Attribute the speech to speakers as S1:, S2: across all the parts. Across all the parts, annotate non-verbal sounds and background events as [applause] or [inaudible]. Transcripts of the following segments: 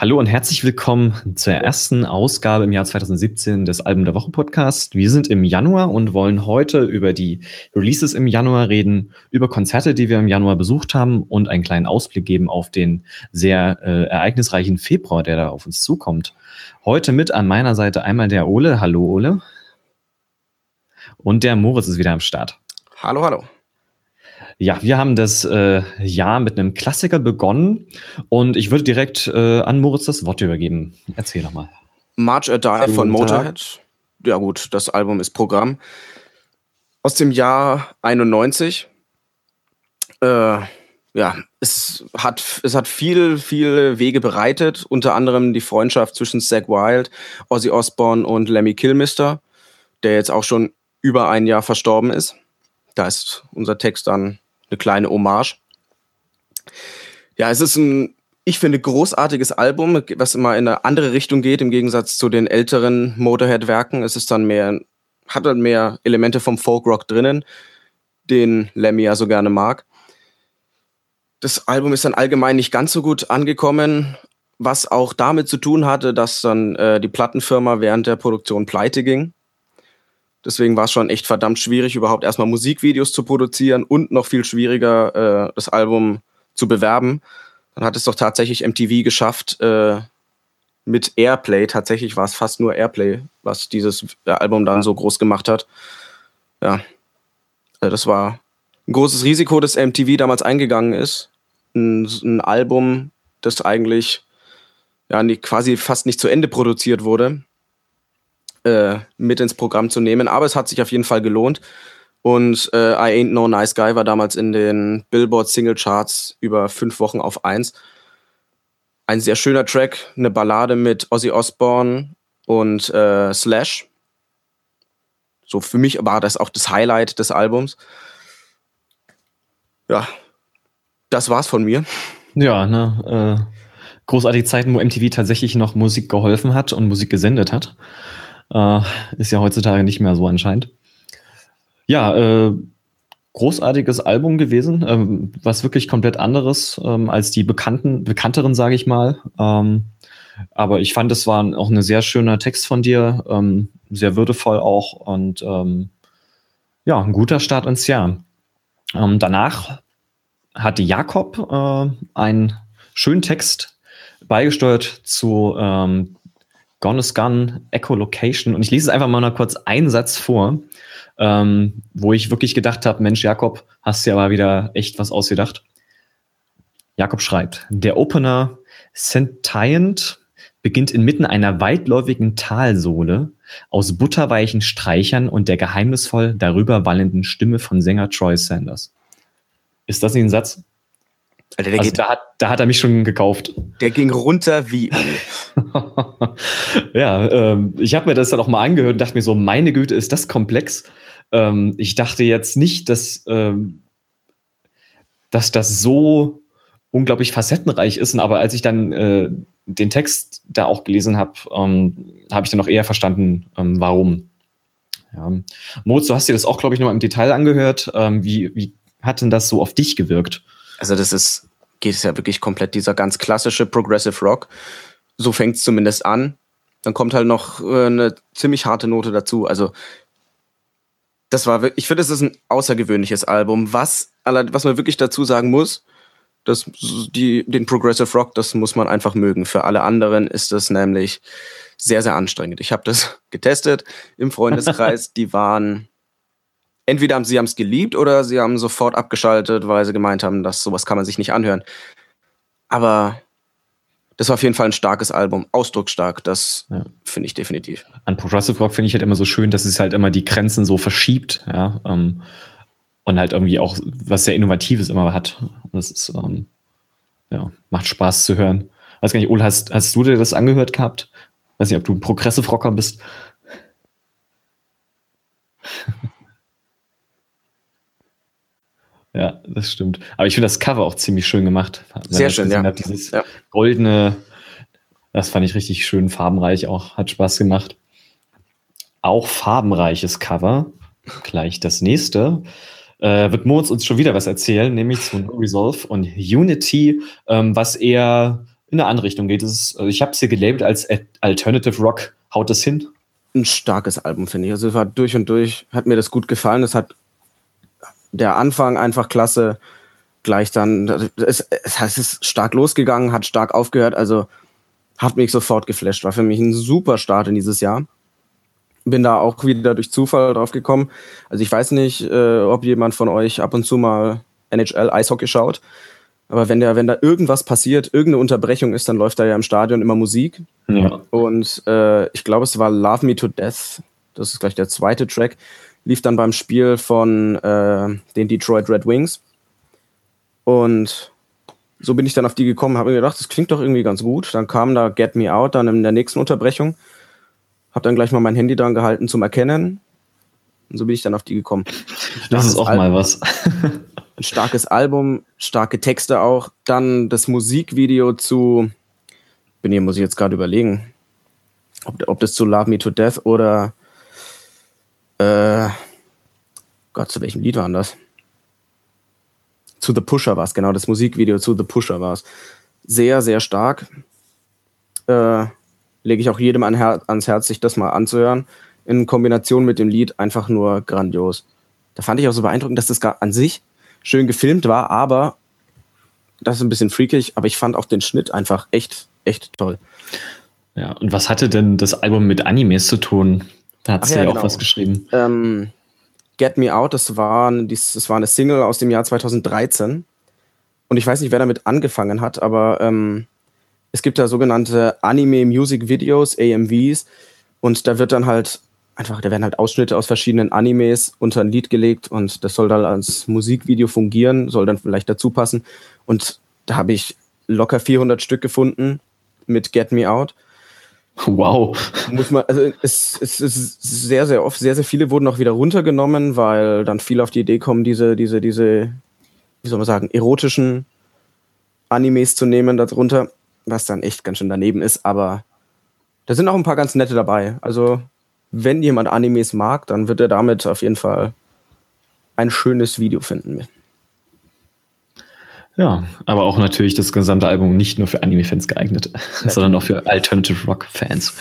S1: Hallo und herzlich willkommen zur ersten Ausgabe im Jahr 2017 des Album der Woche Podcast. Wir sind im Januar und wollen heute über die Releases im Januar reden, über Konzerte, die wir im Januar besucht haben und einen kleinen Ausblick geben auf den sehr äh, ereignisreichen Februar, der da auf uns zukommt. Heute mit an meiner Seite einmal der Ole. Hallo Ole. Und der Moritz ist wieder am Start.
S2: Hallo, hallo.
S1: Ja, wir haben das äh, Jahr mit einem Klassiker begonnen und ich würde direkt äh, an Moritz das Wort übergeben. Erzähl doch mal.
S2: March or Die von Motorhead. Ja gut, das Album ist Programm. Aus dem Jahr 91. Äh, ja, es hat, es hat viel, viele Wege bereitet, unter anderem die Freundschaft zwischen Zack Wild, Ozzy Osbourne und Lemmy Kilmister, der jetzt auch schon über ein Jahr verstorben ist. Da ist unser Text dann eine kleine Hommage. Ja, es ist ein, ich finde, großartiges Album, was immer in eine andere Richtung geht, im Gegensatz zu den älteren Motorhead-Werken. Es ist dann mehr, hat dann mehr Elemente vom Folkrock drinnen, den Lemmy ja so gerne mag. Das Album ist dann allgemein nicht ganz so gut angekommen, was auch damit zu tun hatte, dass dann äh, die Plattenfirma während der Produktion pleite ging. Deswegen war es schon echt verdammt schwierig, überhaupt erstmal Musikvideos zu produzieren und noch viel schwieriger, äh, das Album zu bewerben. Dann hat es doch tatsächlich MTV geschafft, äh, mit Airplay, tatsächlich war es fast nur Airplay, was dieses äh, Album dann so groß gemacht hat. Ja, äh, das war ein großes Risiko, das MTV damals eingegangen ist. Ein, ein Album, das eigentlich ja, quasi fast nicht zu Ende produziert wurde äh, mit ins Programm zu nehmen. Aber es hat sich auf jeden Fall gelohnt. Und äh, I Ain't No Nice Guy war damals in den Billboard Single Charts über fünf Wochen auf eins. Ein sehr schöner Track, eine Ballade mit Ozzy Osbourne und äh, Slash. So für mich war das auch das Highlight des Albums. Ja, das war's von mir.
S1: Ja, ne, äh, großartige Zeiten, wo MTV tatsächlich noch Musik geholfen hat und Musik gesendet hat. Äh, ist ja heutzutage nicht mehr so anscheinend. Ja, äh, großartiges Album gewesen, ähm, was wirklich komplett anderes ähm, als die bekannten, bekannteren, sage ich mal. Ähm, aber ich fand, es war auch ein sehr schöner Text von dir, ähm, sehr würdevoll auch und ähm, ja, ein guter Start ins Jahr. Ähm, danach hatte Jakob äh, einen schönen Text beigesteuert zu ähm, Gone is Gone, Echolocation. Und ich lese es einfach mal noch kurz einen Satz vor, ähm, wo ich wirklich gedacht habe, Mensch, Jakob, hast ja aber wieder echt was ausgedacht. Jakob schreibt, der Opener Sentient beginnt inmitten einer weitläufigen Talsohle aus butterweichen Streichern und der geheimnisvoll darüber wallenden Stimme von Sänger Troy Sanders. Ist das nicht ein Satz?
S2: Alter, also
S1: da, hat, da hat er mich schon gekauft.
S2: Der ging runter wie. [laughs]
S1: ja, ähm, ich habe mir das dann auch mal angehört und dachte mir so, meine Güte, ist das komplex. Ähm, ich dachte jetzt nicht, dass, ähm, dass das so unglaublich facettenreich ist, aber als ich dann äh, den Text da auch gelesen habe, ähm, habe ich dann auch eher verstanden, ähm, warum. Ja. Moritz, du hast dir das auch, glaube ich, nochmal im Detail angehört. Ähm, wie, wie hat denn das so auf dich gewirkt?
S2: Also das ist geht es ja wirklich komplett dieser ganz klassische Progressive Rock. So fängt es zumindest an. Dann kommt halt noch äh, eine ziemlich harte Note dazu. Also das war, ich finde, es ist ein außergewöhnliches Album. Was, was man wirklich dazu sagen muss, dass die, den Progressive Rock, das muss man einfach mögen. Für alle anderen ist das nämlich sehr, sehr anstrengend. Ich habe das [laughs] getestet im Freundeskreis. die waren entweder haben sie es geliebt oder sie haben sofort abgeschaltet, weil sie gemeint haben, dass sowas kann man sich nicht anhören. Aber das war auf jeden Fall ein starkes Album, ausdrucksstark, das ja. finde ich definitiv.
S1: An Progressive Rock finde ich halt immer so schön, dass es halt immer die Grenzen so verschiebt, ja, ähm, und halt irgendwie auch was sehr Innovatives immer hat. Das ist, ähm, ja, macht Spaß zu hören. Weiß gar nicht, Ole, hast, hast du dir das angehört gehabt? Weiß nicht, ob du ein Progressive Rocker bist. [laughs] Ja, das stimmt. Aber ich finde das Cover auch ziemlich schön gemacht.
S2: Sehr schön, ja.
S1: Hat, dieses ja. goldene, das fand ich richtig schön, farbenreich auch, hat Spaß gemacht. Auch farbenreiches Cover, gleich das nächste, äh, wird Moritz uns schon wieder was erzählen, nämlich zu No Resolve und Unity, ähm, was eher in eine andere Richtung geht. Es, also ich habe es hier gelabelt als Alternative Rock. Haut es hin?
S2: Ein starkes Album, finde ich. Also es war durch und durch, hat mir das gut gefallen. Es hat der Anfang einfach klasse, gleich dann, es, es ist stark losgegangen, hat stark aufgehört, also hat mich sofort geflasht. War für mich ein super Start in dieses Jahr. Bin da auch wieder durch Zufall drauf gekommen. Also ich weiß nicht, äh, ob jemand von euch ab und zu mal NHL Eishockey schaut. Aber wenn, der, wenn da irgendwas passiert, irgendeine Unterbrechung ist, dann läuft da ja im Stadion immer Musik. Ja. Und äh, ich glaube, es war Love Me to Death. Das ist gleich der zweite Track. Lief dann beim Spiel von äh, den Detroit Red Wings. Und so bin ich dann auf die gekommen, habe mir gedacht, das klingt doch irgendwie ganz gut. Dann kam da Get Me Out, dann in der nächsten Unterbrechung. Habe dann gleich mal mein Handy dran gehalten zum Erkennen. Und so bin ich dann auf die gekommen.
S1: Das ist auch Album, mal was.
S2: ein starkes Album, starke Texte auch. Dann das Musikvideo zu, bin hier, muss ich jetzt gerade überlegen, ob, ob das zu Love Me to Death oder äh, Gott, zu welchem Lied war das? Zu The Pusher war es, genau, das Musikvideo zu The Pusher war es. Sehr, sehr stark. Äh, Lege ich auch jedem an Her ans Herz, sich das mal anzuhören. In Kombination mit dem Lied einfach nur grandios. Da fand ich auch so beeindruckend, dass das gar an sich schön gefilmt war, aber das ist ein bisschen freakig, aber ich fand auch den Schnitt einfach echt, echt toll.
S1: Ja, und was hatte denn das Album mit Animes zu tun? Da hat sie ja, ja, auch genau. was geschrieben.
S2: Ähm, Get Me Out, das war, das war eine Single aus dem Jahr 2013. Und ich weiß nicht, wer damit angefangen hat, aber ähm, es gibt da sogenannte Anime Music Videos, AMVs, und da wird dann halt einfach, da werden halt Ausschnitte aus verschiedenen Animes unter ein Lied gelegt und das soll dann als Musikvideo fungieren, soll dann vielleicht dazu passen. Und da habe ich locker 400 Stück gefunden mit Get Me Out.
S1: Wow.
S2: Muss man, also es, es ist sehr, sehr oft, sehr, sehr viele wurden auch wieder runtergenommen, weil dann viele auf die Idee kommen, diese, diese, diese, wie soll man sagen, erotischen Animes zu nehmen darunter, was dann echt ganz schön daneben ist, aber da sind auch ein paar ganz nette dabei. Also wenn jemand Animes mag, dann wird er damit auf jeden Fall ein schönes Video finden.
S1: Ja, aber auch natürlich das gesamte Album nicht nur für Anime-Fans geeignet, ja. sondern auch für Alternative Rock-Fans.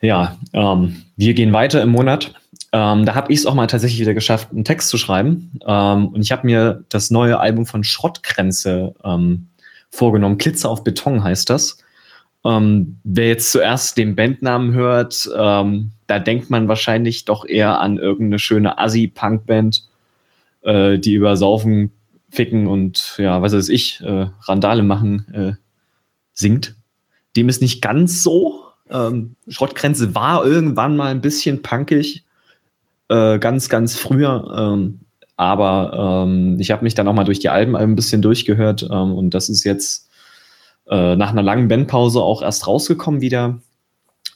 S1: Ja, ähm, wir gehen weiter im Monat. Ähm, da habe ich es auch mal tatsächlich wieder geschafft, einen Text zu schreiben. Ähm, und ich habe mir das neue Album von Schrottgrenze ähm, vorgenommen. Klitzer auf Beton heißt das. Ähm, wer jetzt zuerst den Bandnamen hört, ähm, da denkt man wahrscheinlich doch eher an irgendeine schöne Assi-Punk-Band, äh, die über Saufen, Ficken und ja, was weiß ich, äh, Randale machen äh, singt. Dem ist nicht ganz so. Ähm, Schrottgrenze war irgendwann mal ein bisschen punkig, äh, ganz, ganz früher. Ähm, aber ähm, ich habe mich dann auch mal durch die Alben ein bisschen durchgehört ähm, und das ist jetzt äh, nach einer langen Bandpause auch erst rausgekommen wieder.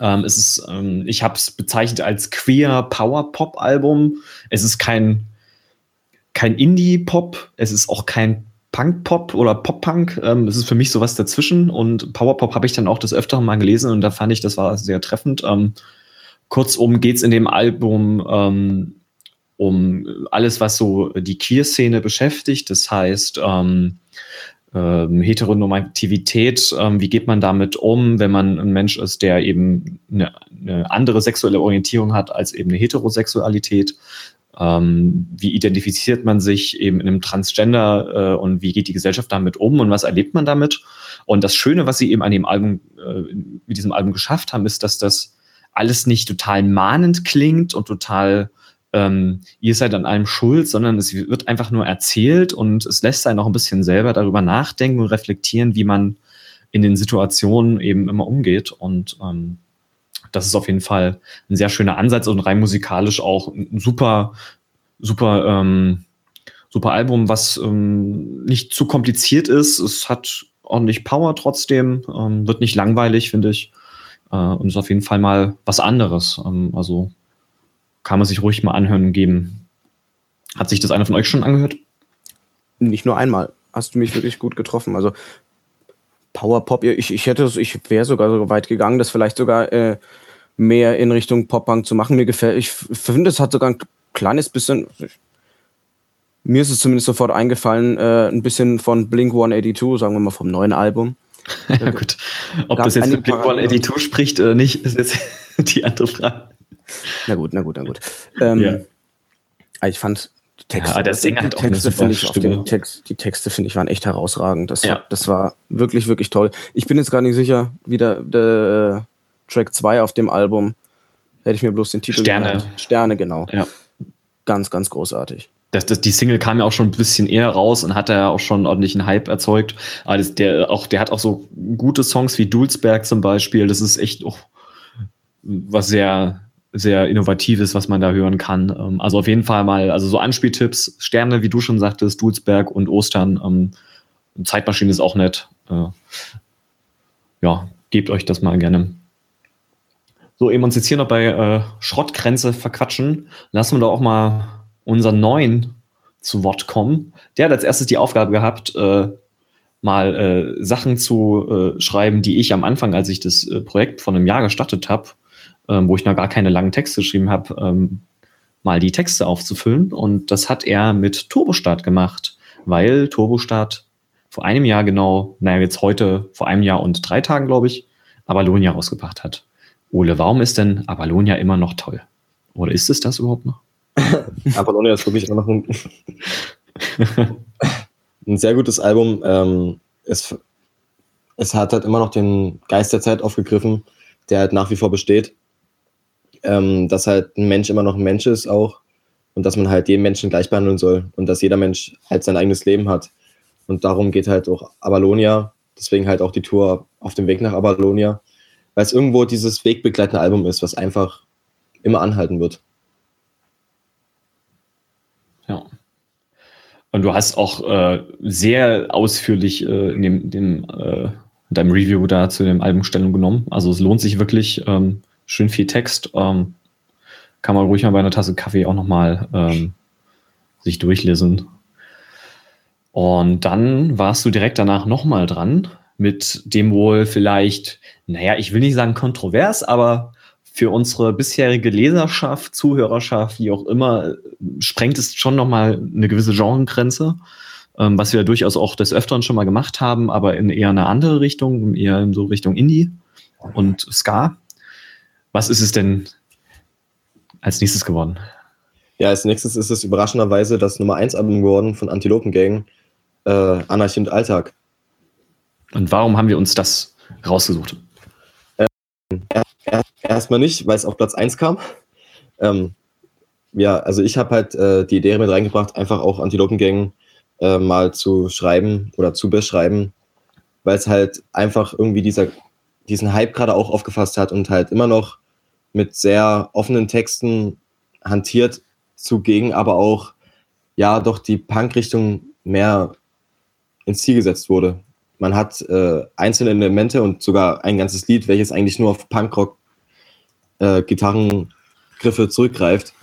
S1: Ähm, es ist, ähm, ich habe es bezeichnet als queer Power Pop Album. Es ist kein kein Indie Pop, es ist auch kein Punk Pop oder Pop Punk. Ähm, es ist für mich sowas dazwischen und Power Pop habe ich dann auch des Öfteren mal gelesen und da fand ich, das war sehr treffend. Ähm, kurzum geht es in dem Album ähm, um alles, was so die Queer-Szene beschäftigt. Das heißt, ähm, ähm, Heteronormativität, ähm, wie geht man damit um, wenn man ein Mensch ist, der eben eine, eine andere sexuelle Orientierung hat als eben eine Heterosexualität? Ähm, wie identifiziert man sich eben in einem Transgender äh, und wie geht die Gesellschaft damit um und was erlebt man damit? Und das Schöne, was sie eben an dem Album, äh, mit diesem Album geschafft haben, ist, dass das alles nicht total mahnend klingt und total ähm, ihr seid an allem schuld, sondern es wird einfach nur erzählt und es lässt einen auch ein bisschen selber darüber nachdenken und reflektieren, wie man in den Situationen eben immer umgeht. Und ähm, das ist auf jeden Fall ein sehr schöner Ansatz und rein musikalisch auch ein super, super, ähm, super Album, was ähm, nicht zu kompliziert ist. Es hat ordentlich Power trotzdem, ähm, wird nicht langweilig, finde ich. Äh, und ist auf jeden Fall mal was anderes. Ähm, also kann man sich ruhig mal anhören und geben. Hat sich das einer von euch schon angehört?
S2: Nicht nur einmal. Hast du mich wirklich gut getroffen. Also Power Pop, ich, ich hätte, ich wäre sogar so weit gegangen, das vielleicht sogar äh, mehr in Richtung Pop-Punk zu machen. Mir gefällt, ich finde, es hat sogar ein kleines bisschen, mir ist es zumindest sofort eingefallen, äh, ein bisschen von Blink 182, sagen wir mal vom neuen Album. [laughs]
S1: ja, gut. Ob das jetzt mit Blick One 82 spricht oder nicht, ist jetzt [laughs] die andere Frage.
S2: Na gut, na gut, na gut. Ähm, ja. Ich fand
S1: Texte, ja, der Sänger hat
S2: auch Texte finde ich Stimme. Text, die Texte finde ich waren echt herausragend. Das, ja. das war wirklich, wirklich toll. Ich bin jetzt gar nicht sicher, wie der, der äh, Track 2 auf dem Album, hätte ich mir bloß den Titel
S1: Sterne. Genannt.
S2: Sterne, genau. Ja. Ganz, ganz großartig.
S1: Das, das, die Single kam ja auch schon ein bisschen eher raus und hat ja auch schon ordentlichen Hype erzeugt. Aber das, der, auch, der hat auch so gute Songs wie Dulsberg zum Beispiel. Das ist echt auch was sehr, sehr Innovatives, was man da hören kann. Ähm, also auf jeden Fall mal, also so Anspieltipps, Sterne, wie du schon sagtest, Dulsberg und Ostern. Ähm, Zeitmaschine ist auch nett. Äh, ja, gebt euch das mal gerne. So, eben uns jetzt hier noch bei äh, Schrottgrenze verquatschen, lassen wir doch auch mal unseren neuen zu Wort kommen. Der hat als erstes die Aufgabe gehabt, äh, mal äh, Sachen zu äh, schreiben, die ich am Anfang, als ich das äh, Projekt von einem Jahr gestartet habe, ähm, wo ich noch gar keine langen Texte geschrieben habe, ähm, mal die Texte aufzufüllen. Und das hat er mit Turbostart gemacht, weil Turbostart vor einem Jahr genau, naja, jetzt heute vor einem Jahr und drei Tagen, glaube ich, Avalonia rausgebracht hat. Ole, warum ist denn Avalonia immer noch toll? Oder ist es das überhaupt noch? [laughs]
S3: Avalonia ist wirklich immer noch ein, [laughs] ein sehr gutes Album. Ähm, es, es hat halt immer noch den Geist der Zeit aufgegriffen, der halt nach wie vor besteht ähm, dass halt ein Mensch immer noch ein Mensch ist auch und dass man halt jeden Menschen gleich behandeln soll und dass jeder Mensch halt sein eigenes Leben hat. Und darum geht halt auch Abalonia, deswegen halt auch die Tour auf dem Weg nach Abalonia, weil es irgendwo dieses wegbegleitende Album ist, was einfach immer anhalten wird.
S1: Ja. Und du hast auch äh, sehr ausführlich äh, in dem, dem äh, deinem Review da zu dem Album Stellung genommen. Also es lohnt sich wirklich, ähm, schön viel Text. Ähm, kann man ruhig mal bei einer Tasse Kaffee auch nochmal ähm, sich durchlesen. Und dann warst du direkt danach nochmal dran mit dem wohl vielleicht, naja, ich will nicht sagen kontrovers, aber für unsere bisherige Leserschaft, Zuhörerschaft, wie auch immer, sprengt es schon nochmal eine gewisse Genregrenze, ähm, was wir durchaus auch des Öfteren schon mal gemacht haben, aber in eher eine andere Richtung, eher in so Richtung Indie und Ska. Was ist es denn als nächstes geworden?
S3: Ja, als nächstes ist es überraschenderweise das Nummer 1 Album geworden von Antilopen Gang, äh, Anarchie und Alltag.
S1: Und warum haben wir uns das rausgesucht?
S3: Ähm, Erstmal nicht, weil es auf Platz 1 kam. Ähm, ja, also ich habe halt äh, die Idee mit reingebracht, einfach auch Antilopen Gang äh, mal zu schreiben oder zu beschreiben, weil es halt einfach irgendwie dieser, diesen Hype gerade auch aufgefasst hat und halt immer noch mit sehr offenen Texten hantiert, zugegen aber auch, ja, doch die Punk-Richtung mehr ins Ziel gesetzt wurde. Man hat äh, einzelne Elemente und sogar ein ganzes Lied, welches eigentlich nur auf Punkrock-Gitarrengriffe äh, zurückgreift.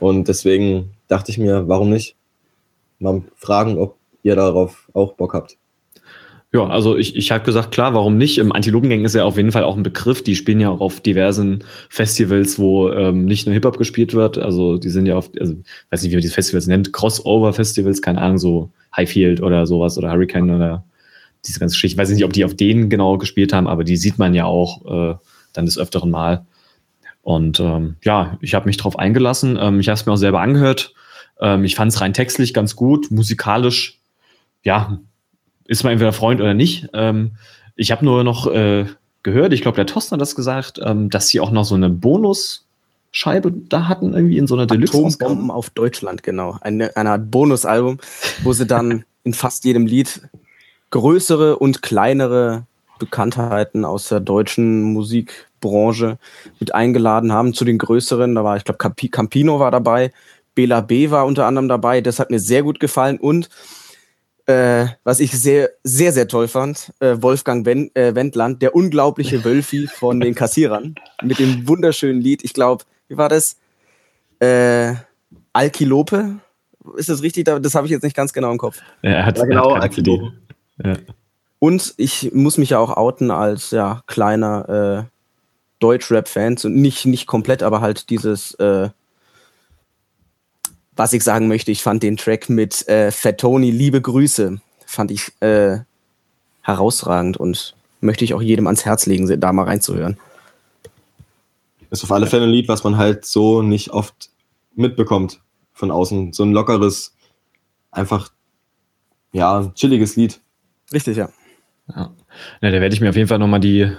S3: Und deswegen dachte ich mir, warum nicht mal fragen, ob ihr darauf auch Bock habt.
S1: Ja, also ich, ich habe gesagt, klar, warum nicht? Im Antilopengang ist ja auf jeden Fall auch ein Begriff. Die spielen ja auch auf diversen Festivals, wo ähm, nicht nur Hip-Hop gespielt wird. Also die sind ja auf, also weiß nicht, wie man diese Festivals nennt, Crossover-Festivals, keine Ahnung, so Highfield oder sowas oder Hurricane oder diese ganze Geschichte. Ich weiß nicht, ob die auf denen genau gespielt haben, aber die sieht man ja auch äh, dann des Öfteren mal. Und ähm, ja, ich habe mich drauf eingelassen. Ähm, ich habe es mir auch selber angehört. Ähm, ich fand es rein textlich ganz gut, musikalisch, ja, ist man entweder Freund oder nicht. Ähm, ich habe nur noch äh, gehört, ich glaube, der Tosten hat das gesagt, ähm, dass sie auch noch so eine Bonusscheibe da hatten, irgendwie in so einer
S2: Deluxe. Atombomben auf Deutschland, genau. Eine, eine Art Bonusalbum, wo sie dann [laughs] in fast jedem Lied größere und kleinere Bekanntheiten aus der deutschen Musikbranche mit eingeladen haben. Zu den größeren, da war, ich glaube, Campino war dabei, Bela B war unter anderem dabei. Das hat mir sehr gut gefallen und äh, was ich sehr, sehr, sehr toll fand, äh, Wolfgang Wen äh, Wendland, der unglaubliche Wölfi [laughs] von den Kassierern, mit dem wunderschönen Lied. Ich glaube, wie war das? Äh, Alkilope? Ist das richtig? Das habe ich jetzt nicht ganz genau im Kopf.
S1: Ja, er hat, ja, genau, er hat Alkilope.
S2: Ja. Und ich muss mich ja auch outen als ja, kleiner äh, Deutschrap-Fan. Nicht, nicht komplett, aber halt dieses äh, was ich sagen möchte, ich fand den Track mit äh, Fat Tony, liebe Grüße, fand ich äh, herausragend und möchte ich auch jedem ans Herz legen, da mal reinzuhören.
S3: Ist auf alle Fälle ein Lied, was man halt so nicht oft mitbekommt von außen. So ein lockeres, einfach, ja, chilliges Lied.
S2: Richtig, ja.
S1: Ja, ja da werde ich mir auf jeden Fall nochmal die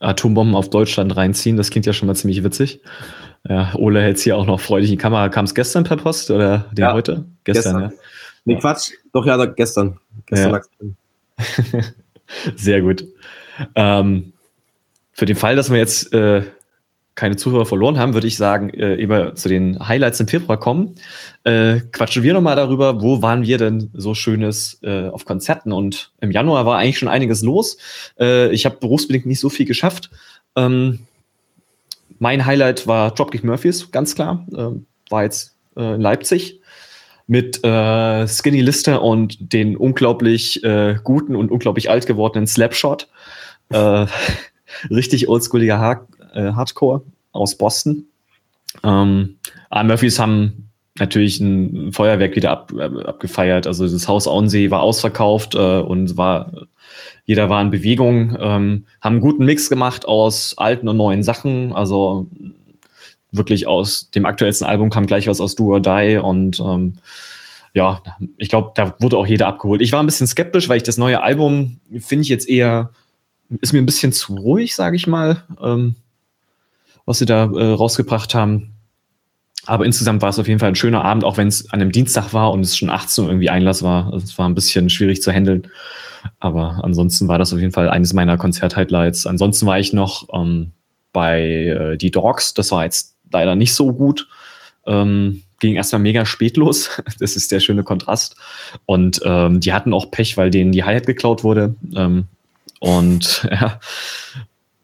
S1: Atombomben auf Deutschland reinziehen. Das klingt ja schon mal ziemlich witzig. Ja, Ole hält es hier auch noch freudig in die Kamera. Kam es gestern per Post oder den ja, heute?
S3: Gestern, gestern. ja. Nee, Quatsch. Doch, ja, gestern. Gestern
S1: ja. [laughs] Sehr gut. Ähm, für den Fall, dass wir jetzt äh, keine Zuhörer verloren haben, würde ich sagen, äh, eben zu den Highlights im Februar kommen. Äh, quatschen wir nochmal darüber, wo waren wir denn so Schönes äh, auf Konzerten? Und im Januar war eigentlich schon einiges los. Äh, ich habe berufsbedingt nicht so viel geschafft. Ähm, mein Highlight war Dropkick Murphys, ganz klar. Äh, war jetzt äh, in Leipzig mit äh, Skinny Lister und den unglaublich äh, guten und unglaublich alt gewordenen Slapshot. Äh, [laughs] richtig oldschooliger äh, Hardcore aus Boston. Ähm, Murphys haben natürlich ein Feuerwerk wieder ab, äh, abgefeiert. Also das Haus Auensee war ausverkauft äh, und war jeder war in Bewegung, ähm, haben einen guten Mix gemacht aus alten und neuen Sachen. Also wirklich aus dem aktuellsten Album kam gleich was aus Do or Die und ähm, ja, ich glaube, da wurde auch jeder abgeholt. Ich war ein bisschen skeptisch, weil ich das neue Album finde ich jetzt eher, ist mir ein bisschen zu ruhig, sage ich mal, ähm, was sie da äh, rausgebracht haben. Aber insgesamt war es auf jeden Fall ein schöner Abend, auch wenn es an einem Dienstag war und es schon 18 Uhr irgendwie Einlass war. Also es war ein bisschen schwierig zu handeln. Aber ansonsten war das auf jeden Fall eines meiner Konzert-Highlights. Ansonsten war ich noch ähm, bei äh, Die Dogs. Das war jetzt leider nicht so gut. Ähm, ging erstmal mega spät los. [laughs] Das ist der schöne Kontrast. Und ähm, die hatten auch Pech, weil denen die Hi-Hat geklaut wurde. Ähm, und [laughs] ja,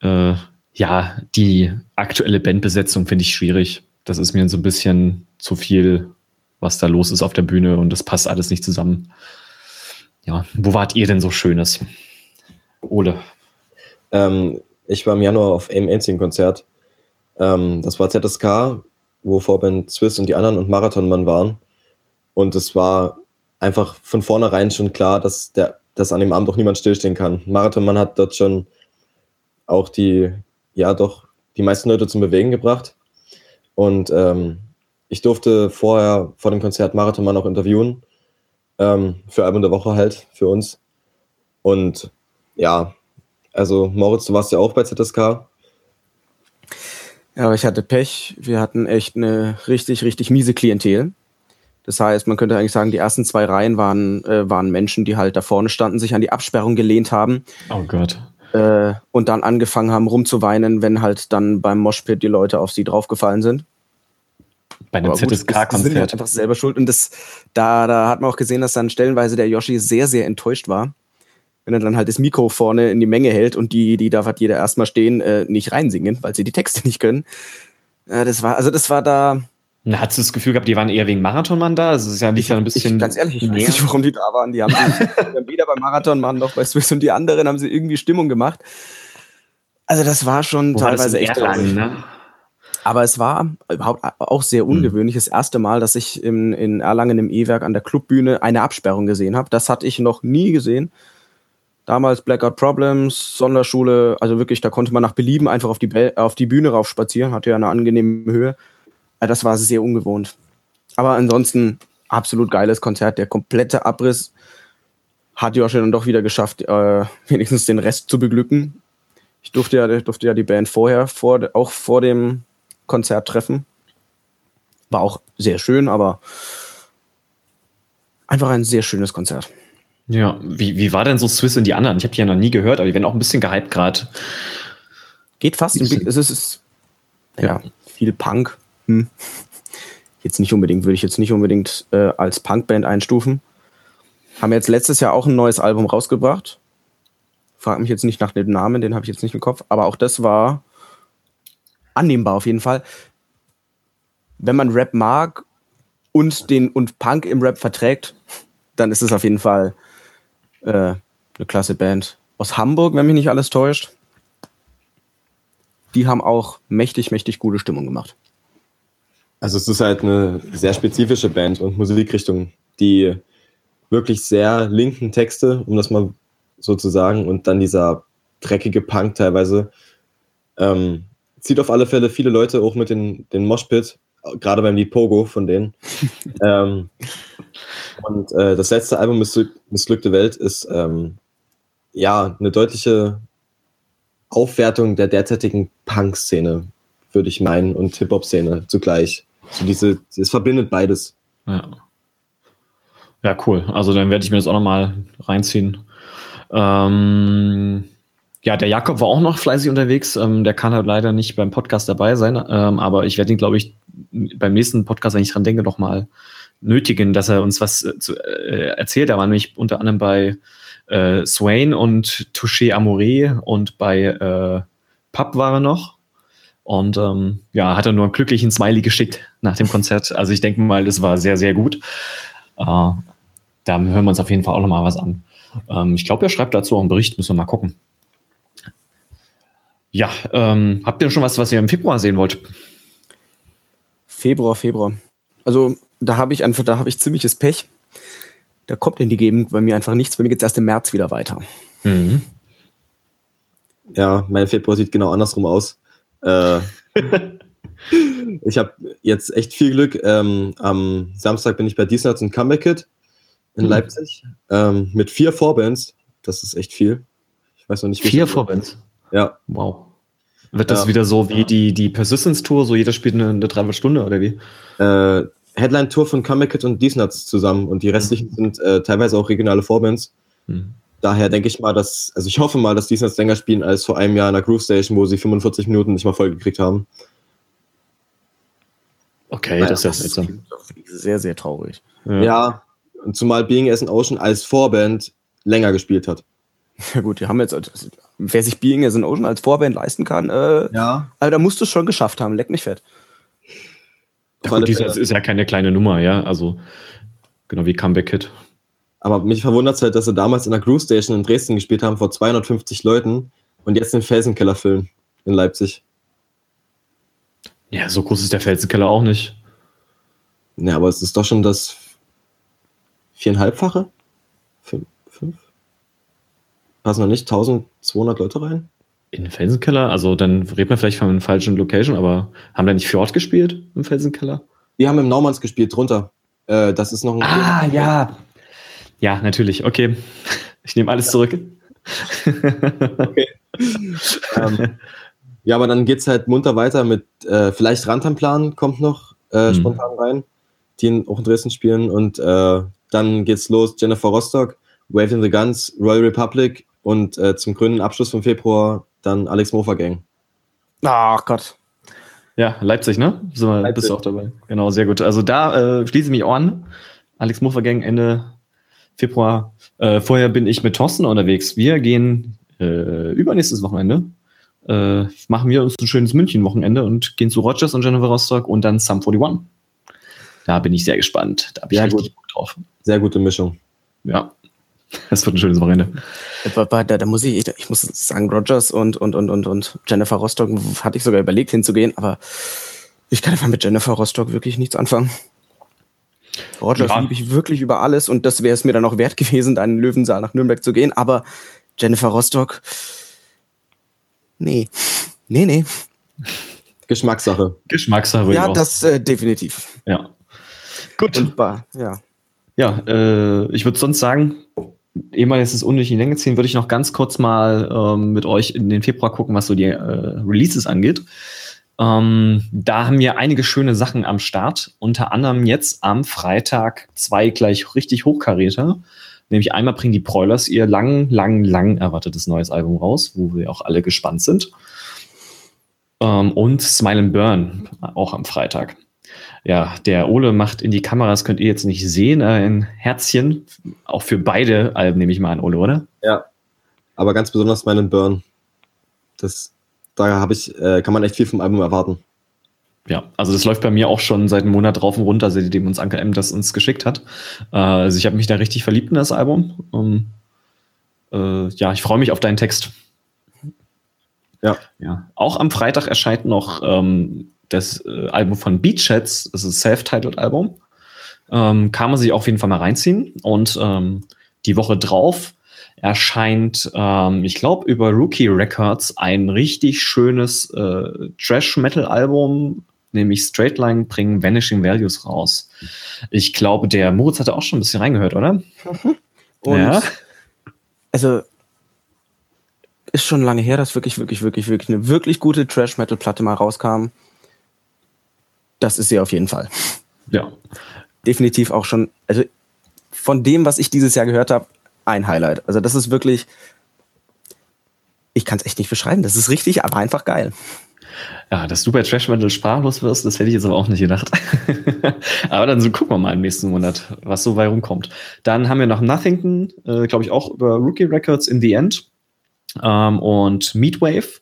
S1: äh, ja, die aktuelle Bandbesetzung finde ich schwierig. Das ist mir so ein bisschen zu viel, was da los ist auf der Bühne und das passt alles nicht zusammen. Ja, wo wart ihr denn so Schönes? Ole.
S3: Ähm, ich war im Januar auf einem einzigen Konzert. Ähm, das war ZSK, wo Vorband Swiss und die anderen und Marathonmann waren. Und es war einfach von vornherein schon klar, dass, der, dass an dem Abend auch niemand stillstehen kann. Marathonmann hat dort schon auch die, ja doch, die meisten Leute zum Bewegen gebracht. Und ähm, ich durfte vorher vor dem Konzert Marathonmann auch interviewen ähm, für Album der Woche halt, für uns. Und ja, also Moritz, du warst ja auch bei ZSK.
S2: Ja, aber ich hatte Pech. Wir hatten echt eine richtig, richtig miese Klientel. Das heißt, man könnte eigentlich sagen, die ersten zwei Reihen waren, äh, waren Menschen, die halt da vorne standen, sich an die Absperrung gelehnt haben.
S1: Oh Gott.
S2: Äh, und dann angefangen haben rumzuweinen, wenn halt dann beim Moshpit die Leute auf sie draufgefallen sind
S1: bei einem ZSK-Konzert.
S2: Halt einfach selber schuld. Und das, da, da hat man auch gesehen, dass dann stellenweise der Yoshi sehr, sehr enttäuscht war. Wenn er dann halt das Mikro vorne in die Menge hält und die, die darf halt jeder erstmal stehen, äh, nicht reinsingen, weil sie die Texte [laughs] nicht können. Äh, das war, also das war da.
S1: Na, hast du das Gefühl gehabt, die waren eher wegen Marathonmann da? Also es ist ja nicht ich, ein bisschen.
S2: Ich, ganz ehrlich, ich weiß nicht, warum die da waren. Die haben, die, [laughs] weder beim Marathonmann noch bei Swiss und die anderen haben sie irgendwie Stimmung gemacht. Also das war schon Wo teilweise echt. Erlangen, ne? Aber es war überhaupt auch sehr hm. ungewöhnlich. Das erste Mal, dass ich in, in Erlangen im E-Werk an der Clubbühne eine Absperrung gesehen habe. Das hatte ich noch nie gesehen. Damals Blackout Problems, Sonderschule, also wirklich, da konnte man nach Belieben einfach auf die, auf die Bühne rauf spazieren, hatte ja eine angenehme Höhe. Das war sehr ungewohnt. Aber ansonsten absolut geiles Konzert. Der komplette Abriss hat Josh dann doch wieder geschafft, äh, wenigstens den Rest zu beglücken. Ich durfte ja, durfte ja die Band vorher, vor, auch vor dem Konzert treffen. War auch sehr schön, aber einfach ein sehr schönes Konzert.
S1: Ja, wie, wie war denn so Swiss und die anderen? Ich habe die ja noch nie gehört, aber die werden auch ein bisschen gehypt gerade.
S2: Geht fast. Es ist, es ist ja, viel Punk. Hm. Jetzt nicht unbedingt, würde ich jetzt nicht unbedingt äh, als Punkband einstufen. Haben jetzt letztes Jahr auch ein neues Album rausgebracht. Frag mich jetzt nicht nach dem Namen, den habe ich jetzt nicht im Kopf. Aber auch das war annehmbar auf jeden Fall. Wenn man Rap mag und den und Punk im Rap verträgt, dann ist es auf jeden Fall äh, eine klasse Band aus Hamburg, wenn mich nicht alles täuscht. Die haben auch mächtig, mächtig gute Stimmung gemacht.
S3: Also es ist halt eine sehr spezifische Band und Musikrichtung, die wirklich sehr linken Texte, um das mal sozusagen und dann dieser dreckige Punk teilweise. Ähm, zieht auf alle Fälle viele Leute auch mit den, den Moshpit, gerade beim Lied Pogo von denen. [laughs] ähm, und äh, das letzte Album Missglückte Welt ist ähm, ja eine deutliche Aufwertung der derzeitigen Punk-Szene, würde ich meinen, und Hip-Hop-Szene zugleich. So diese, es verbindet beides.
S1: Ja. Ja, cool. Also dann werde ich mir das auch nochmal reinziehen. Ähm, ja, der Jakob war auch noch fleißig unterwegs. Ähm, der kann halt leider nicht beim Podcast dabei sein, ähm, aber ich werde ihn, glaube ich, beim nächsten Podcast, wenn ich dran denke, nochmal nötigen, dass er uns was äh, zu, äh, erzählt. Er war nämlich unter anderem bei äh, Swain und Touché Amoré und bei äh, Pub war er noch. Und ähm, ja, hat er nur einen glücklichen Smiley geschickt nach dem Konzert. Also ich denke mal, das war sehr, sehr gut. Äh, da hören wir uns auf jeden Fall auch nochmal was an. Ähm, ich glaube, er schreibt dazu auch einen Bericht, müssen wir mal gucken. Ja, ähm, habt ihr schon was, was ihr im Februar sehen wollt?
S2: Februar, Februar. Also da habe ich einfach, da habe ich ziemliches Pech. Da kommt in die Gegend bei mir einfach nichts. Bei mir geht es erst im März wieder weiter. Mhm.
S3: Ja, mein Februar sieht genau andersrum aus. Äh, [laughs] ich habe jetzt echt viel Glück. Ähm, am Samstag bin ich bei Diesnuts und Comeback Kid in mhm. Leipzig ähm, mit vier Vorbands. Das ist echt viel.
S1: Ich weiß noch nicht, wie Vier Vorbands?
S3: Ja.
S1: Wow. Wird das ja. wieder so wie die, die Persistence-Tour, so jeder spielt eine, eine Dreiviertelstunde oder wie?
S3: Äh, Headline-Tour von Kid und Diesnuts zusammen und die restlichen mhm. sind äh, teilweise auch regionale Vorbands. Mhm. Daher denke ich mal, dass, also ich hoffe mal, dass Diesnuts länger spielen als vor einem Jahr in der Groove Station, wo sie 45 Minuten nicht mal voll gekriegt haben.
S2: Okay, naja, das ist ja sehr, sehr traurig.
S3: Ja. ja, und zumal Being as an Ocean als Vorband länger gespielt hat.
S2: Ja gut, die haben jetzt, also, wer sich Being as an Ocean als Vorband leisten kann, äh,
S3: ja.
S2: also da musst du es schon geschafft haben, leck mich fett.
S1: Ja, gut, das ist ja keine kleine Nummer, ja, also genau wie Comeback Kid.
S3: Aber mich verwundert es halt, dass sie damals in der Groove Station in Dresden gespielt haben vor 250 Leuten und jetzt den Felsenkeller füllen in Leipzig.
S1: Ja, so groß ist der Felsenkeller auch nicht.
S3: Ja, aber es ist doch schon das viereinhalbfache? Passen noch nicht 1200 Leute rein?
S1: In den Felsenkeller? Also dann redet man vielleicht von einer falschen Location, aber haben da nicht Fjord gespielt im Felsenkeller?
S3: Die haben im Naumanns gespielt, drunter. Äh, das ist noch ein.
S1: Ah, ja. Ja, natürlich. Okay. Ich nehme alles zurück.
S3: okay. ähm, ja, aber dann geht es halt munter weiter mit äh, vielleicht Rantanplan kommt noch äh, mhm. spontan rein, die in, auch in Dresden spielen. Und äh, dann geht's los, Jennifer Rostock, Wave in the Guns, Royal Republic und äh, zum grünen Abschluss vom Februar dann Alex Mofer Gang.
S2: Ach Gott.
S1: Ja, Leipzig, ne? So, Leipzig. Bist du auch dabei. Genau, sehr gut. Also da äh, schließe ich mich auch an. Alex Mofer Gang Ende Februar. Äh, vorher bin ich mit Thorsten unterwegs. Wir gehen äh, übernächstes Wochenende. Äh, machen wir uns ein schönes München-Wochenende und gehen zu Rogers und Jennifer Rostock und dann Sum 41. Da bin ich sehr gespannt. Da bin
S3: ich richtig gut drauf. Sehr gute Mischung.
S1: Ja. Das wird ein schönes Wochenende.
S2: Da, da, da muss ich, ich muss sagen, Rogers und, und, und, und, und Jennifer Rostock hatte ich sogar überlegt hinzugehen, aber ich kann einfach mit Jennifer Rostock wirklich nichts anfangen. Rogers ja. liebe ich wirklich über alles und das wäre es mir dann auch wert gewesen, da in den Löwensaal nach Nürnberg zu gehen, aber Jennifer Rostock, nee, nee, nee.
S3: Geschmackssache.
S1: Geschmackssache.
S2: Ja, das äh, definitiv.
S1: Ja.
S2: Gut. Und, ja.
S1: Ja, äh, ich würde sonst sagen, ehe wir jetzt das unnötig in die Länge ziehen, würde ich noch ganz kurz mal ähm, mit euch in den Februar gucken, was so die äh, Releases angeht. Ähm, da haben wir einige schöne Sachen am Start. Unter anderem jetzt am Freitag zwei gleich richtig Hochkaräter. Nämlich einmal bringen die Broilers ihr lang, lang, lang erwartetes neues Album raus, wo wir auch alle gespannt sind. Ähm, und Smile and Burn auch am Freitag. Ja, der Ole macht in die Kameras, könnt ihr jetzt nicht sehen, ein Herzchen. Auch für beide Alben nehme ich mal an, Ole, oder?
S3: Ja. Aber ganz besonders meinen Burn. Das, da habe ich, äh, kann man echt viel vom Album erwarten.
S1: Ja, also das läuft bei mir auch schon seit einem Monat drauf und runter, seitdem uns Anke M das uns geschickt hat. Äh, also ich habe mich da richtig verliebt in das Album. Um, äh, ja, ich freue mich auf deinen Text. Ja. ja. Auch am Freitag erscheint noch ähm, das äh, Album von Beachheads, das ist ein Self-Titled-Album. Ähm, kann man sich auf jeden Fall mal reinziehen. Und ähm, die Woche drauf erscheint, ähm, ich glaube, über Rookie Records ein richtig schönes äh, Trash-Metal-Album, nämlich Straight Line bringen Vanishing Values raus. Ich glaube, der Moritz hatte auch schon ein bisschen reingehört, oder? [laughs]
S2: Und ja. also ist schon lange her, dass wirklich, wirklich, wirklich, wirklich eine wirklich gute Trash-Metal-Platte mal rauskam. Das ist sie auf jeden Fall.
S1: Ja.
S2: Definitiv auch schon, also von dem, was ich dieses Jahr gehört habe, ein Highlight. Also das ist wirklich, ich kann es echt nicht beschreiben. Das ist richtig, aber einfach geil.
S1: Ja, dass du bei Trash Metal sprachlos wirst, das hätte ich jetzt aber auch nicht gedacht. [laughs] aber dann so gucken wir mal im nächsten Monat, was so bei rumkommt. Dann haben wir noch Nothington, äh, glaube ich, auch über Rookie Records in the End. Ähm, und Meatwave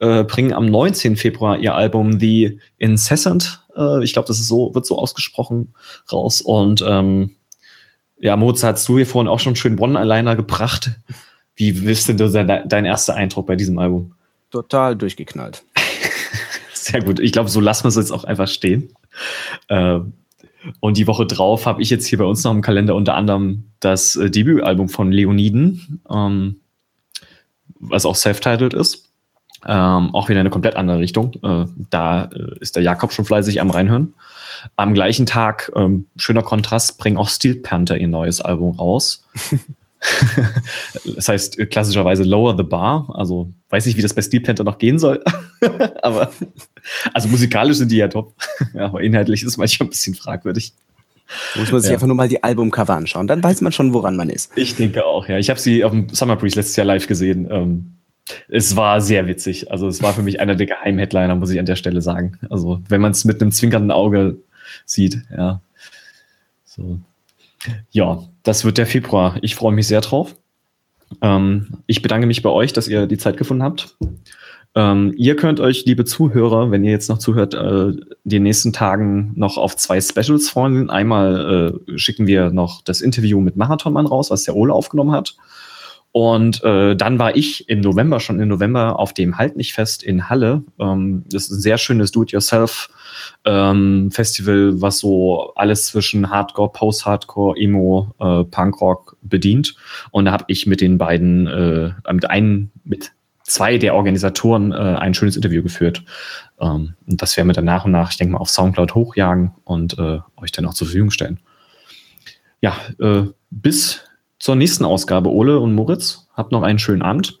S1: äh, bringen am 19. Februar ihr Album The Incessant. Äh, ich glaube, das ist so, wird so ausgesprochen raus. Und ähm, ja, Mozart, hast du hier vorhin auch schon schön Bonn alleiner gebracht. Wie ist denn dein, dein erster Eindruck bei diesem Album?
S2: Total durchgeknallt. [laughs]
S1: Sehr gut. Ich glaube, so lassen wir es jetzt auch einfach stehen. Äh, und die Woche drauf habe ich jetzt hier bei uns noch im Kalender unter anderem das äh, Debütalbum von Leoniden, ähm, was auch self-titled ist. Ähm, auch wieder eine komplett andere Richtung. Äh, da äh, ist der Jakob schon fleißig am Reinhören. Am gleichen Tag, ähm, schöner Kontrast, bringen auch Steel Panther ihr neues Album raus. [laughs] das heißt äh, klassischerweise Lower the Bar. Also weiß nicht, wie das bei Steel Panther noch gehen soll. [laughs] aber also musikalisch sind die ja top. [laughs] ja, aber inhaltlich ist es manchmal ein bisschen fragwürdig.
S2: Muss man sich ja. einfach nur mal die Albumcover anschauen, dann weiß man schon, woran man ist.
S1: Ich denke auch, ja. Ich habe sie auf dem Summer Breeze letztes Jahr live gesehen. Ähm, es war sehr witzig. Also es war für mich einer der Geheimheadliner, muss ich an der Stelle sagen. Also wenn man es mit einem zwinkernden Auge sieht, ja. So. Ja, das wird der Februar. Ich freue mich sehr drauf. Ähm, ich bedanke mich bei euch, dass ihr die Zeit gefunden habt. Ähm, ihr könnt euch, liebe Zuhörer, wenn ihr jetzt noch zuhört, äh, die nächsten Tagen noch auf zwei Specials freuen. Einmal äh, schicken wir noch das Interview mit Marathonmann raus, was der Ole aufgenommen hat. Und äh, dann war ich im November, schon im November, auf dem Halt nicht fest in Halle. Ähm, das ist ein sehr schönes Do-it-yourself-Festival, ähm, was so alles zwischen Hardcore, Post-Hardcore, Emo, äh, Punkrock bedient. Und da habe ich mit den beiden, äh, mit einen, mit zwei der Organisatoren äh, ein schönes Interview geführt. Ähm, und das werden wir dann nach und nach, ich denke mal, auf Soundcloud hochjagen und äh, euch dann auch zur Verfügung stellen. Ja, äh, bis zur nächsten Ausgabe, Ole und Moritz. Habt noch einen schönen Abend.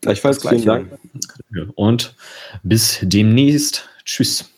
S3: Gleichfalls, vielen Dank.
S1: Und bis demnächst. Tschüss.